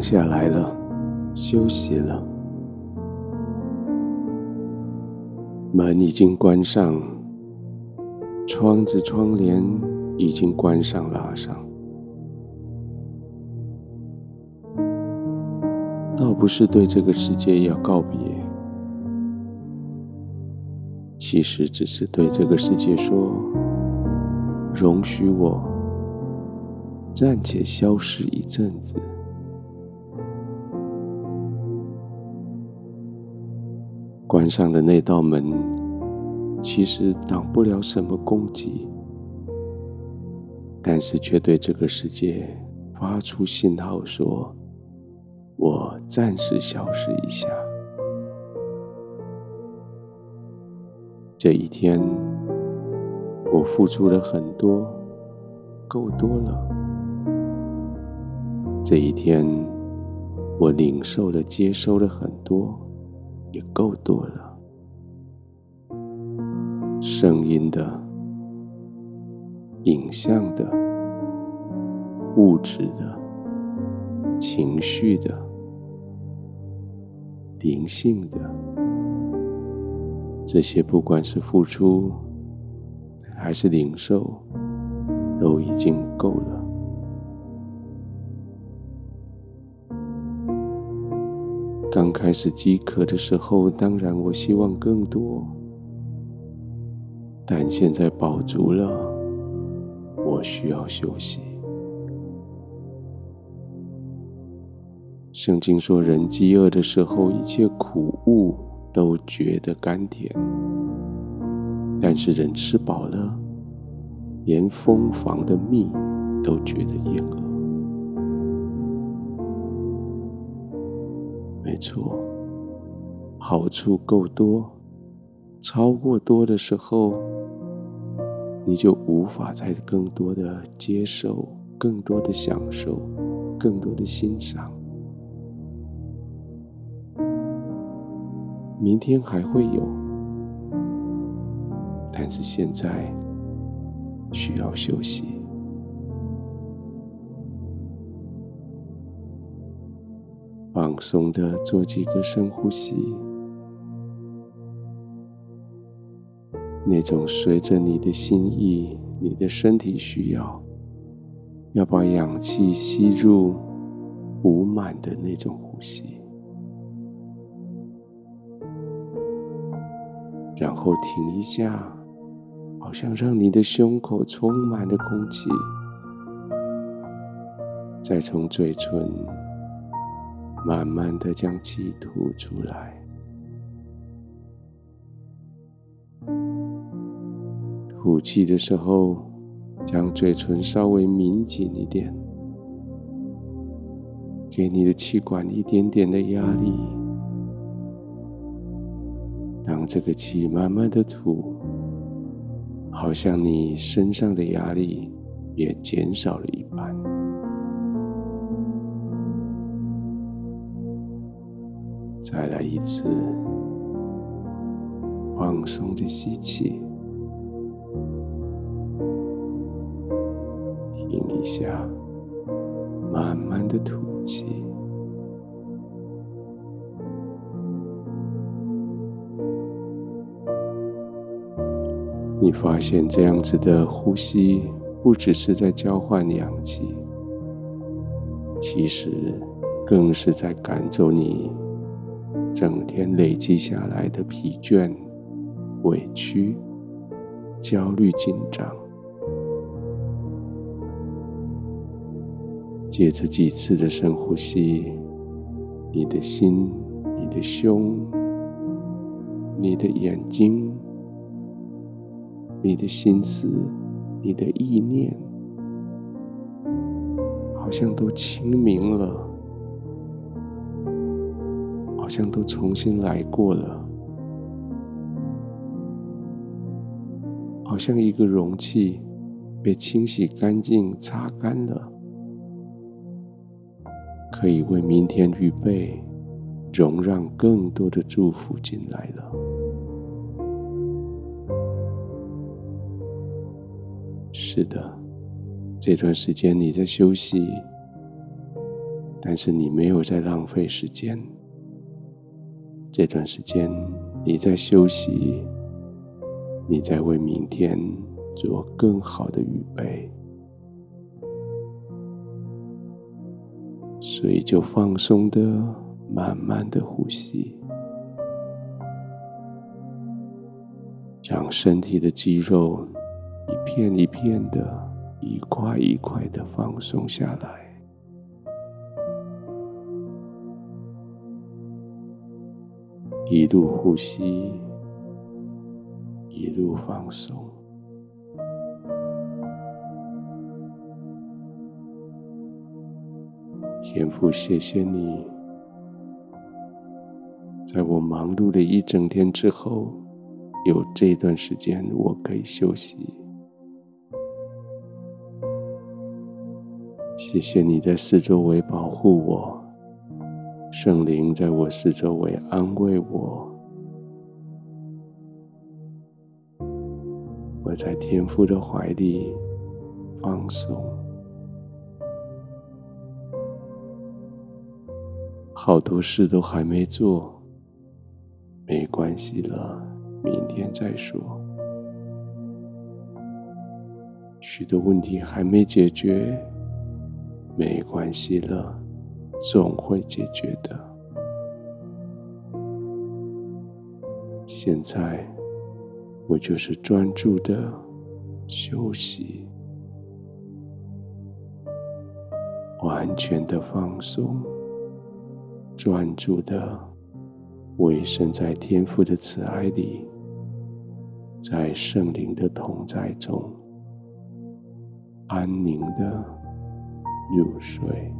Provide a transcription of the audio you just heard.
下来了，休息了。门已经关上，窗子窗帘已经关上拉上。倒不是对这个世界要告别，其实只是对这个世界说：容许我暂且消失一阵子。关上的那道门，其实挡不了什么攻击，但是却对这个世界发出信号，说：“我暂时消失一下。”这一天，我付出了很多，够多了。这一天，我领受了、接收了很多。也够多了，声音的、影像的、物质的、情绪的、灵性的，这些不管是付出还是领受，都已经够了。刚开始饥渴的时候，当然我希望更多，但现在饱足了，我需要休息。圣经说，人饥饿的时候，一切苦物都觉得甘甜；但是人吃饱了，连蜂房的蜜都觉得厌恶。没错，好处够多，超过多的时候，你就无法再更多的接受、更多的享受、更多的欣赏。明天还会有，但是现在需要休息。放松的做几个深呼吸，那种随着你的心意、你的身体需要，要把氧气吸入、补满的那种呼吸，然后停一下，好像让你的胸口充满了空气，再从嘴唇。慢慢的将气吐出来，吐气的时候，将嘴唇稍微抿紧一点，给你的气管一点点的压力。当这个气慢慢的吐，好像你身上的压力也减少了一半。再来一次，放松的吸气，停一下，慢慢的吐气。你发现这样子的呼吸，不只是在交换氧气，其实更是在赶走你。整天累积下来的疲倦、委屈、焦虑、紧张，借着几次的深呼吸，你的心、你的胸、你的眼睛、你的心思、你的意念，好像都清明了。好像都重新来过了，好像一个容器被清洗干净、擦干了，可以为明天预备，容让更多的祝福进来了。是的，这段时间你在休息，但是你没有在浪费时间。这段时间你在休息，你在为明天做更好的预备，所以就放松的、慢慢的呼吸，让身体的肌肉一片一片的、一块一块的放松下来。一路呼吸，一路放松。天父，谢谢你，在我忙碌了一整天之后，有这段时间我可以休息。谢谢你在四周围保护我。圣灵在我四周围安慰我，我在天父的怀里放松。好多事都还没做，没关系了，明天再说。许多问题还没解决，没关系了。总会解决的。现在，我就是专注的休息，完全的放松，专注的委身在天父的慈爱里，在圣灵的同在中，安宁的入睡。